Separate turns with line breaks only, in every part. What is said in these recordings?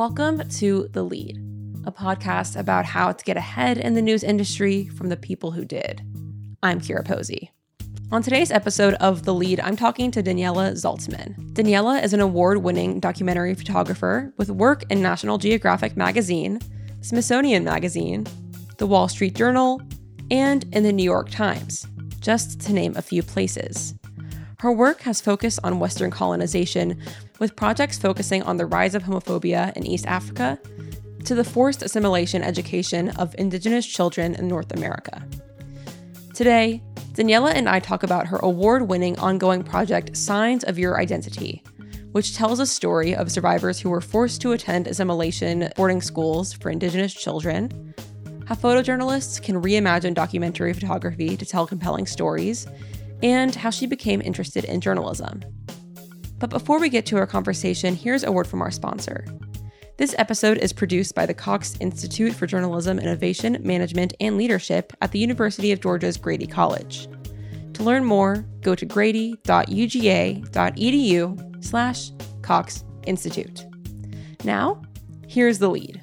Welcome to The Lead, a podcast about how to get ahead in the news industry from the people who did. I'm Kyra Posey. On today's episode of The Lead, I'm talking to Daniella Zalcman. Daniella is an award winning documentary photographer with work in National Geographic Magazine, Smithsonian Magazine, The Wall Street Journal, and in the New York Times, just to name a few places. Her work has focused on Western colonization, with projects focusing on the rise of homophobia in East Africa to the forced assimilation education of Indigenous children in North America. Today, Daniella and I talk about her award winning ongoing project, Signs of Your Identity, which tells a story of survivors who were forced to attend assimilation boarding schools for Indigenous children, how photojournalists can reimagine documentary photography to tell compelling stories, and how she became interested in journalism. But before we get to our conversation, here's a word from our sponsor. This episode is produced by the Cox Institute for Journalism Innovation, Management, and Leadership at the University of Georgia's Grady College. To learn more, go to grady.uga.edu slash Cox Institute. Now, here's the lead.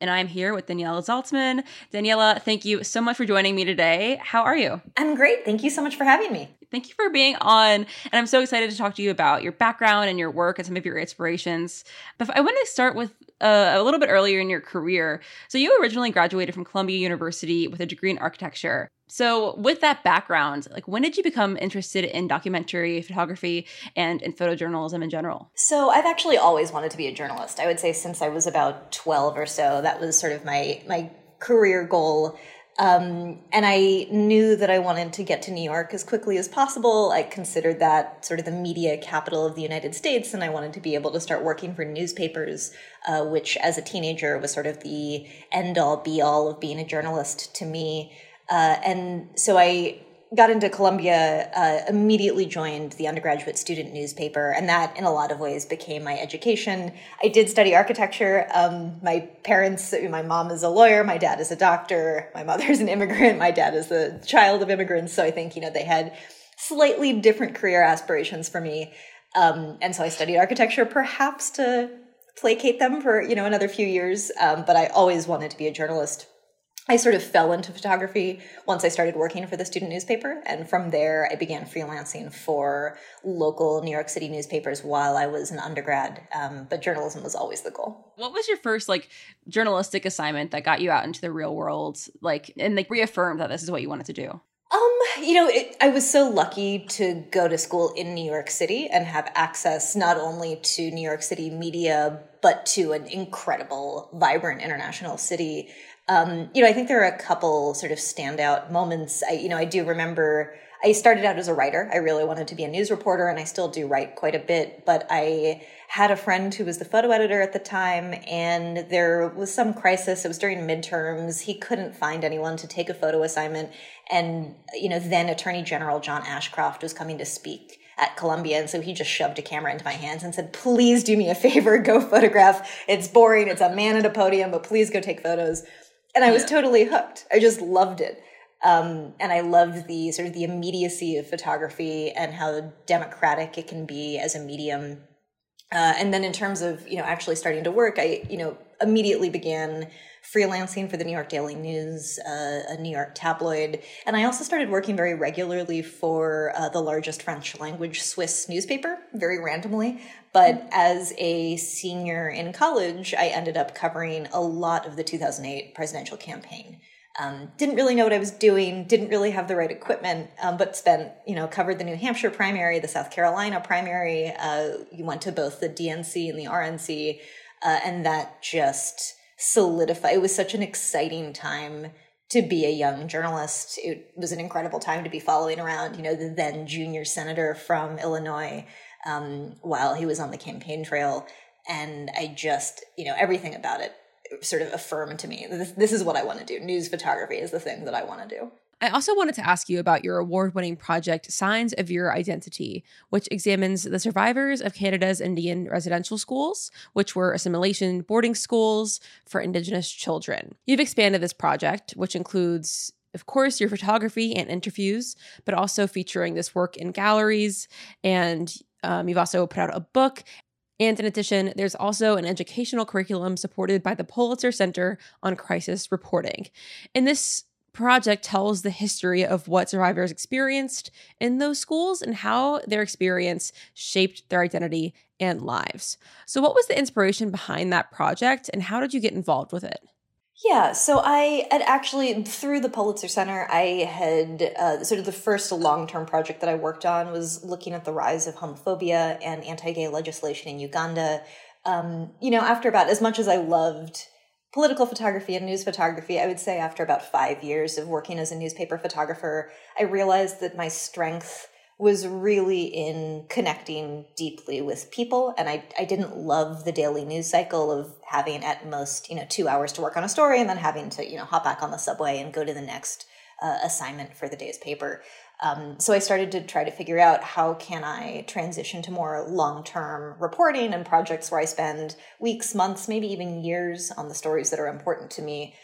And I'm here with Daniella Zalcman. Daniella, thank you so much for joining me today. How are you?
I'm great. Thank you so much for having me.
Thank you for being on. And I'm so excited to talk to you about your background and your work and some of your inspirations. But I want to start with uh, a little bit earlier in your career. So, you originally graduated from Columbia University with a degree in architecture. So, with that background, like when did you become interested in documentary photography and in photojournalism in general?
So, I've actually always wanted to be a journalist. I would say since I was about 12 or so, that was sort of my my career goal. Um, and I knew that I wanted to get to New York as quickly as possible. I considered that sort of the media capital of the United States, and I wanted to be able to start working for newspapers, uh, which as a teenager was sort of the end all be all of being a journalist to me. Uh, and so I got into Columbia, uh, immediately joined the undergraduate student newspaper, and that, in a lot of ways, became my education. I did study architecture. Um, my parents, my mom is a lawyer, my dad is a doctor, my mother is an immigrant, my dad is the child of immigrants. So I think you know they had slightly different career aspirations for me, um, and so I studied architecture, perhaps to placate them for you know another few years. Um, but I always wanted to be a journalist I sort of fell into photography once I started working for the student newspaper. And from there, I began freelancing for local New York City newspapers while I was an undergrad. Um, but journalism was always the goal.
What was your first like journalistic assignment that got you out into the real world, like, and like reaffirmed that this is what you wanted to do?
Um, you know, it, I was so lucky to go to school in New York City and have access not only to New York City media, but to an incredible, vibrant international city um, you know, I think there are a couple sort of standout moments. I, you know, I do remember I started out as a writer. I really wanted to be a news reporter, and I still do write quite a bit. But I had a friend who was the photo editor at the time, and there was some crisis. It was during midterms. He couldn't find anyone to take a photo assignment, and you know, then Attorney General John Ashcroft was coming to speak at Columbia. And so he just shoved a camera into my hands and said, please do me a favor, go photograph. It's boring. It's a man at a podium, but please go take photos and I was yeah. totally hooked. I just loved it. Um, and I loved the sort of the immediacy of photography and how democratic it can be as a medium. Uh, and then in terms of you know actually starting to work, I you know immediately began freelancing for the New York Daily News, uh, a New York tabloid, and I also started working very regularly for uh, the largest French language Swiss newspaper, very randomly. But as a senior in college, I ended up covering a lot of the 2008 presidential campaign. Um, didn't really know what I was doing, didn't really have the right equipment, um, but spent, you know, covered the New Hampshire primary, the South Carolina primary. Uh, you went to both the DNC and the RNC, uh, and that just solidified. It was such an exciting time to be a young journalist. It was an incredible time to be following around, you know, the then junior senator from Illinois um, while he was on the campaign trail. And I just, you know, everything about it sort of affirm to me this, this is what I want to do. News photography is the thing that I want to do.
I also wanted to ask you about your award winning project, Signs of Your Identity, which examines the survivors of Canada's Indian residential schools, which were assimilation boarding schools for Indigenous children. You've expanded this project, which includes of course, your photography and interviews, but also featuring this work in galleries and Um, you've also put out a book. And in addition, there's also an educational curriculum supported by the Pulitzer Center on Crisis Reporting. And this project tells the history of what survivors experienced in those schools and how their experience shaped their identity and lives. So, what was the inspiration behind that project and how did you get involved with it?
Yeah, so I had actually, through the Pulitzer Center, I had uh, sort of the first long term project that I worked on was looking at the rise of homophobia and anti gay legislation in Uganda. Um, you know, after about as much as I loved political photography and news photography, I would say after about five years of working as a newspaper photographer, I realized that my strength was really in connecting deeply with people. And I, I didn't love the daily news cycle of having at most, you know, two hours to work on a story and then having to, you know, hop back on the subway and go to the next uh, assignment for the day's paper. Um, so I started to try to figure out how can I transition to more long-term reporting and projects where I spend weeks, months, maybe even years on the stories that are important to me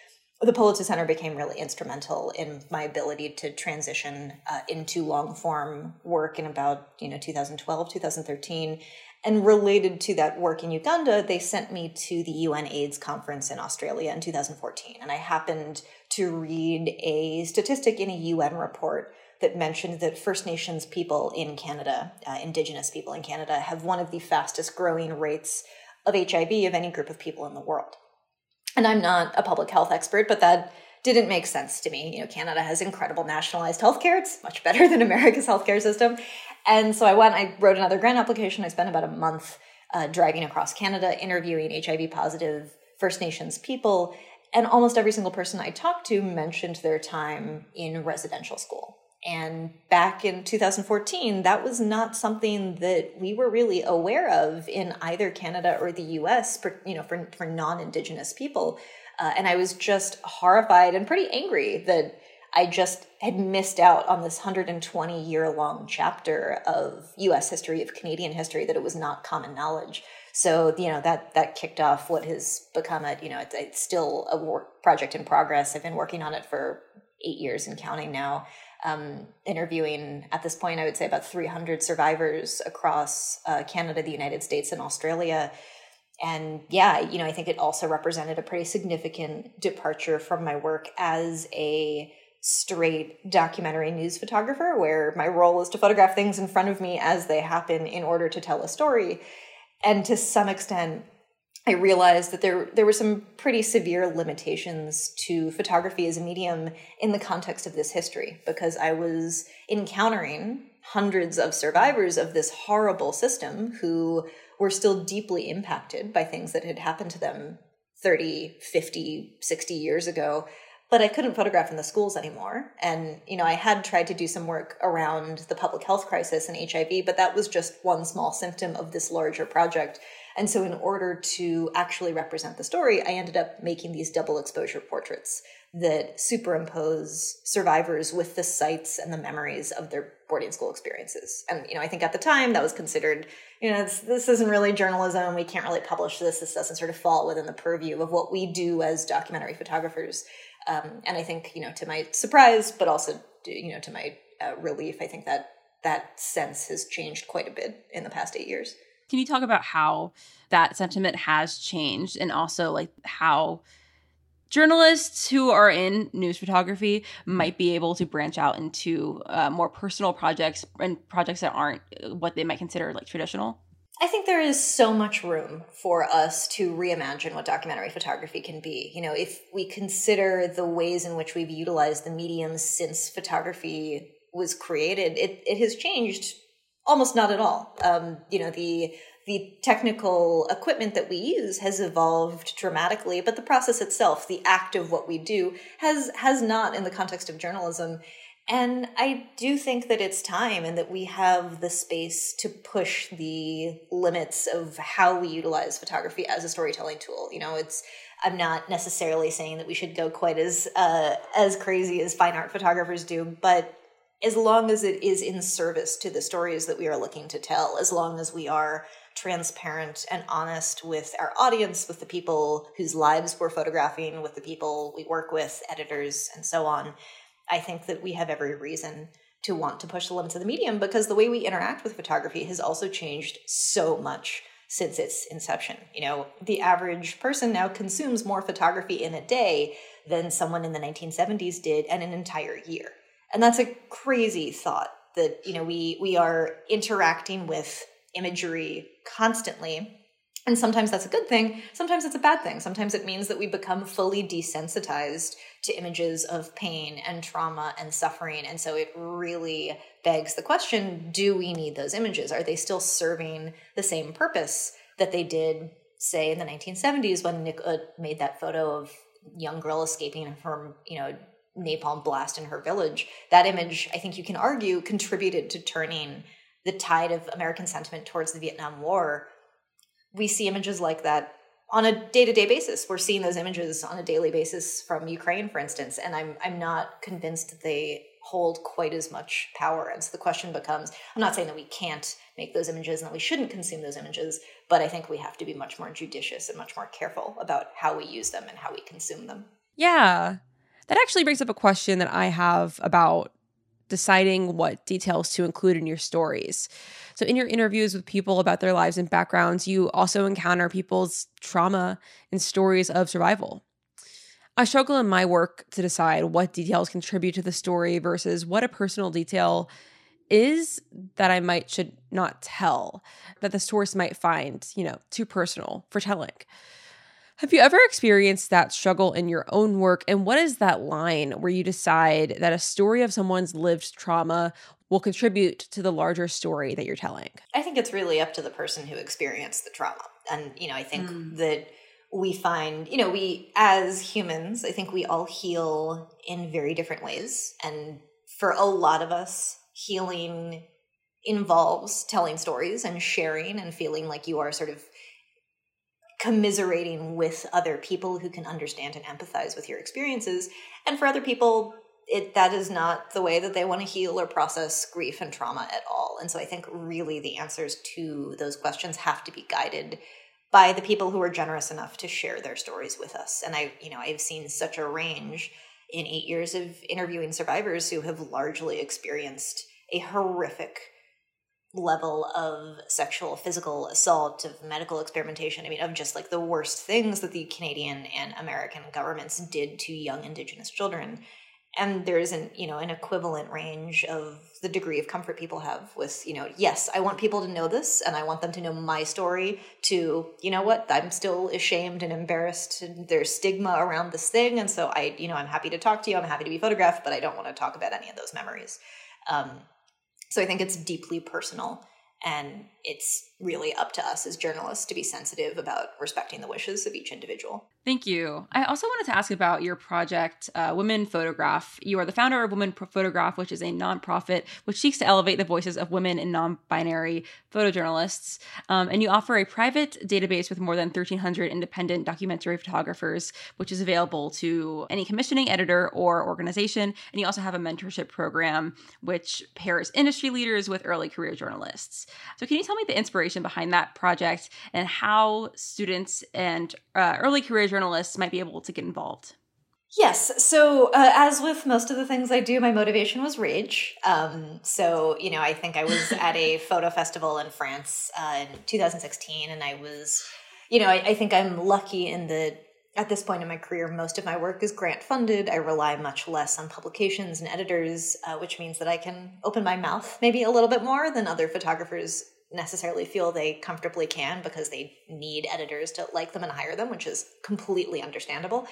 the Pulitzer Center became really instrumental in my ability to transition uh, into long form work in about you know 2012 2013 and related to that work in Uganda they sent me to the UN AIDS conference in Australia in 2014 and I happened to read a statistic in a UN report that mentioned that First Nations people in Canada uh, indigenous people in Canada have one of the fastest growing rates of HIV of any group of people in the world and I'm not a public health expert, but that didn't make sense to me. You know, Canada has incredible nationalized healthcare. It's much better than America's healthcare system. And so I went, I wrote another grant application. I spent about a month uh, driving across Canada, interviewing HIV positive First Nations people. And almost every single person I talked to mentioned their time in residential school. And back in 2014, that was not something that we were really aware of in either Canada or the US, for, you know, for, for non-Indigenous people. Uh, and I was just horrified and pretty angry that I just had missed out on this 120 year long chapter of US history, of Canadian history, that it was not common knowledge. So, you know, that, that kicked off what has become a, you know, it's, it's still a work project in progress. I've been working on it for eight years and counting now um, interviewing at this point, I would say about 300 survivors across uh, Canada, the United States, and Australia. And yeah, you know, I think it also represented a pretty significant departure from my work as a straight documentary news photographer, where my role is to photograph things in front of me as they happen in order to tell a story. And to some extent, I realized that there there were some pretty severe limitations to photography as a medium in the context of this history because I was encountering hundreds of survivors of this horrible system who were still deeply impacted by things that had happened to them 30, 50, 60 years ago but I couldn't photograph in the schools anymore. And, you know, I had tried to do some work around the public health crisis and HIV, but that was just one small symptom of this larger project. And so, in order to actually represent the story, I ended up making these double exposure portraits that superimpose survivors with the sights and the memories of their boarding school experiences. And, you know, I think at the time that was considered, you know, this isn't really journalism. We can't really publish this. This doesn't sort of fall within the purview of what we do as documentary photographers. Um, and I think, you know, to my surprise, but also, you know, to my uh, relief, I think that that sense has changed quite a bit in the past eight years.
Can you talk about how that sentiment has changed and also like how journalists who are in news photography might be able to branch out into uh, more personal projects and projects that aren't what they might consider like traditional?
I think there is so much room for us to reimagine what documentary photography can be. You know, if we consider the ways in which we've utilized the medium since photography was created, it, it has changed almost not at all. Um, you know, the the technical equipment that we use has evolved dramatically, but the process itself, the act of what we do, has has not in the context of journalism and I do think that it's time and that we have the space to push the limits of how we utilize photography as a storytelling tool. You know, it's I'm not necessarily saying that we should go quite as uh, as crazy as fine art photographers do, but as long as it is in service to the stories that we are looking to tell, as long as we are transparent and honest with our audience, with the people whose lives we're photographing, with the people we work with, editors, and so on, I think that we have every reason to want to push the limits of the medium because the way we interact with photography has also changed so much since its inception. You know, the average person now consumes more photography in a day than someone in the 1970s did in an entire year. And that's a crazy thought that, you know, we we are interacting with imagery constantly and sometimes that's a good thing, sometimes it's a bad thing. Sometimes it means that we become fully desensitized to images of pain and trauma and suffering. And so it really begs the question do we need those images? Are they still serving the same purpose that they did, say, in the 1970s when Nick Ut made that photo of young girl escaping from, you know, napalm blast in her village? That image, I think you can argue, contributed to turning the tide of American sentiment towards the Vietnam War we see images like that on a day-to-day basis. We're seeing those images on a daily basis from Ukraine, for instance, and I'm I'm not convinced that they hold quite as much power. And so the question becomes, I'm not saying that we can't make those images and that we shouldn't consume those images, but I think we have to be much more judicious and much more careful about how we use them and how we consume them.
Yeah. That actually brings up a question that I have about deciding what details to include in your stories. So, in your interviews with people about their lives and backgrounds, you also encounter people's trauma and stories of survival. I struggle in my work to decide what details contribute to the story versus what a personal detail is that I might should not tell, that the source might find, you know, too personal for telling. Have you ever experienced that struggle in your own work? And what is that line where you decide that a story of someone's lived trauma will contribute to the larger story that you're telling?
I think it's really up to the person who experienced the trauma. And, you know, I think mm. that we find, you know, we as humans, I think we all heal in very different ways. And for a lot of us, healing involves telling stories and sharing and feeling like you are sort of commiserating with other people who can understand and empathize with your experiences. And for other people, it that is not the way that they want to heal or process grief and trauma at all. And so I think really the answers to those questions have to be guided by the people who are generous enough to share their stories with us. And I, you know, I've seen such a range in 8 years of interviewing survivors who have largely experienced a horrific level of sexual physical assault of medical experimentation i mean of just like the worst things that the canadian and american governments did to young indigenous children. And there's an you know an equivalent range of the degree of comfort people have with you know yes i want people to know this and i want them to know my story to you know what i'm still ashamed and embarrassed and there's stigma around this thing and so i you know i'm happy to talk to you i'm happy to be photographed but i don't want to talk about any of those memories. Um, so I think it's deeply personal and it's really up to us as journalists to be sensitive about respecting the wishes of each individual.
Thank you. I also wanted to ask about your project, uh, Women Photograph. You are the founder of Women Photograph, which is a nonprofit which seeks to elevate the voices of women and non binary photojournalists. Um, and you offer a private database with more than 1,300 independent documentary photographers, which is available to any commissioning editor or organization. And you also have a mentorship program which pairs industry leaders with early career journalists. So, can you tell me the inspiration behind that project and how students and uh, early career journalists might be able to get involved?
Yes. So, uh, as with most of the things I do, my motivation was rage. Um, so, you know, I think I was at a photo festival in France uh, in 2016, and I was, you know, I, I think I'm lucky in that at this point in my career, most of my work is grant funded. I rely much less on publications and editors, uh, which means that I can open my mouth maybe a little bit more than other photographers necessarily feel they comfortably can because they need editors to like them and hire them, which is completely understandable.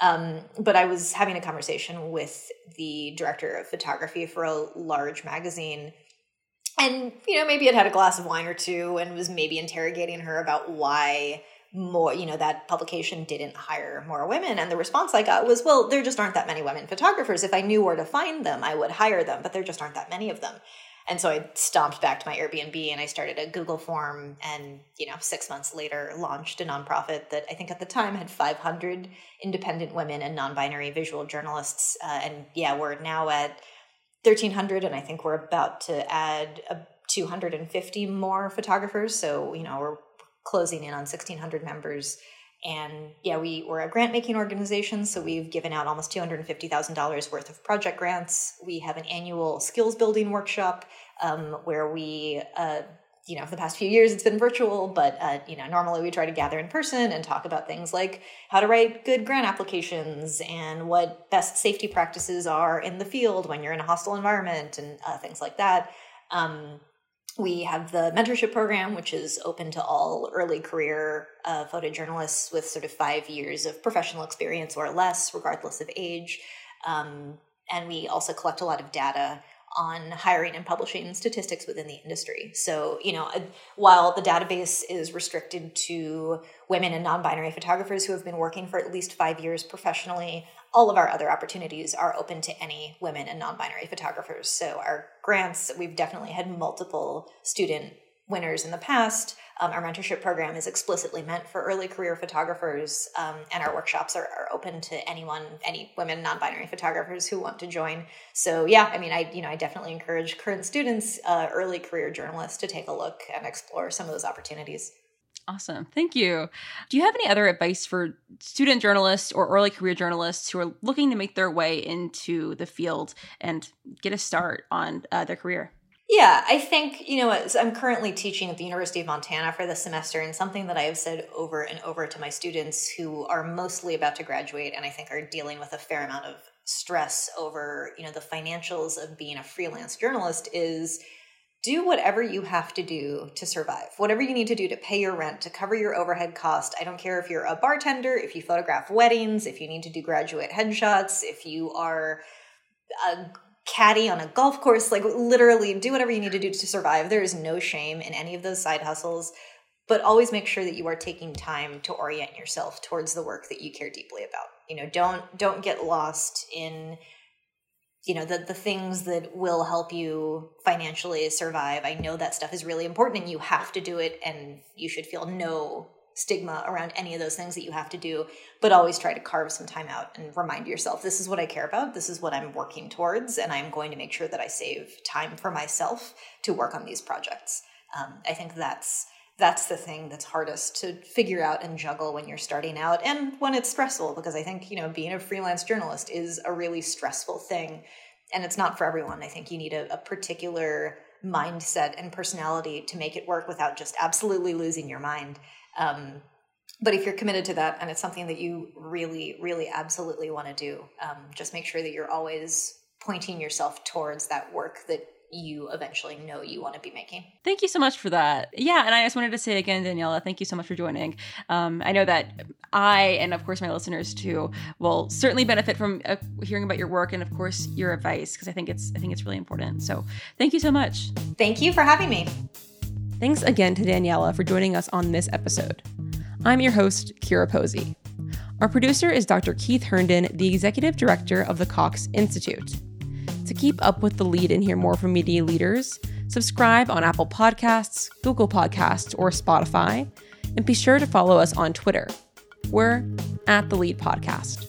Um, but I was having a conversation with the director of photography for a large magazine. And, you know, maybe it had a glass of wine or two and was maybe interrogating her about why more, you know, that publication didn't hire more women. And the response I got was, well, there just aren't that many women photographers. If I knew where to find them, I would hire them, but there just aren't that many of them. And so I stomped back to my Airbnb and I started a Google form and, you know, six months later launched a nonprofit that I think at the time had 500 independent women and non-binary visual journalists. Uh, and yeah, we're now at 1300 and I think we're about to add a 250 more photographers. So, you know, we're closing in on 1600 members And yeah, we, we're a grant making organization, so we've given out almost $250,000 worth of project grants. We have an annual skills building workshop um, where we, uh, you know, for the past few years it's been virtual, but, uh, you know, normally we try to gather in person and talk about things like how to write good grant applications and what best safety practices are in the field when you're in a hostile environment and uh, things like that. Um, we have the mentorship program, which is open to all early career uh, photojournalists with sort of five years of professional experience or less, regardless of age. Um, and we also collect a lot of data on hiring and publishing statistics within the industry. So, you know, uh, while the database is restricted to women and non binary photographers who have been working for at least five years professionally, all of our other opportunities are open to any women and non binary photographers. So, our grants, we've definitely had multiple student winners in the past. Um, our mentorship program is explicitly meant for early career photographers, um, and our workshops are, are, open to anyone, any women, non-binary photographers who want to join. So yeah, I mean, I you know I definitely encourage current students, uh, early career journalists, to take a look and explore some of those opportunities.
Awesome. Thank you. Do you have any other advice for student journalists or early career journalists who are looking to make their way into the field and get a start on uh, their career?
Yeah, I think, you know, I'm currently teaching at the University of Montana for the semester, and something that I have said over and over to my students who are mostly about to graduate and I think are dealing with a fair amount of stress over, you know, the financials of being a freelance journalist is do whatever you have to do to survive. Whatever you need to do to pay your rent, to cover your overhead cost. I don't care if you're a bartender, if you photograph weddings, if you need to do graduate headshots, if you are a caddy on a golf course, like literally do whatever you need to do to survive. There is no shame in any of those side hustles, but always make sure that you are taking time to orient yourself towards the work that you care deeply about. You know, don't don't get lost in you know the the things that will help you financially survive. I know that stuff is really important and you have to do it and you should feel no stigma around any of those things that you have to do, but always try to carve some time out and remind yourself this is what I care about, this is what I'm working towards, and I'm going to make sure that I save time for myself to work on these projects. Um, I think that's that's the thing that's hardest to figure out and juggle when you're starting out and when it's stressful because I think, you know, being a freelance journalist is a really stressful thing and it's not for everyone. I think you need a, a particular mindset and personality to make it work without just absolutely losing your mind. Um, but if you're committed to that and it's something that you really, really absolutely want to do, um, just make sure that you're always pointing yourself towards that work that you eventually know you want to be making.
Thank you so much for that. Yeah, and I just wanted to say again, Daniella, thank you so much for joining. Um, I know that I and of course my listeners too will certainly benefit from uh, hearing about your work and of course your advice because I think it's I think it's really important. So thank you so much.
Thank you for having me.
Thanks again to Daniella for joining us on this episode. I'm your host, Kyra Posey. Our producer is Dr. Keith Herndon, the executive director of the Cox Institute. To keep up with the lead and hear more from media leaders, subscribe on Apple Podcasts, Google Podcasts, or Spotify, and be sure to follow us on Twitter. We're at the Lead Podcast.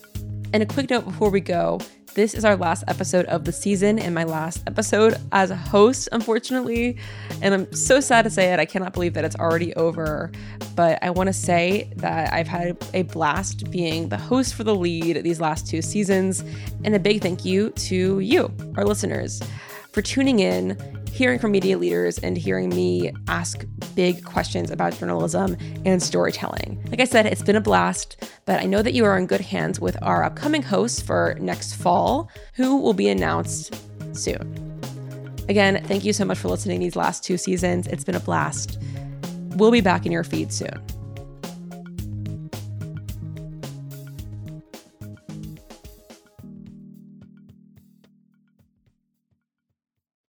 And a quick note before we go this is our last episode of the season and my last episode as a host, unfortunately. And I'm so sad to say it. I cannot believe that it's already over. But I want to say that I've had a blast being the host for the lead these last two seasons. And a big thank you to you, our listeners, for tuning in hearing from media leaders and hearing me ask big questions about journalism and storytelling. Like I said, it's been a blast, but I know that you are in good hands with our upcoming hosts for next fall, who will be announced soon. Again, thank you so much for listening these last two seasons. It's been a blast. We'll be back in your feed soon.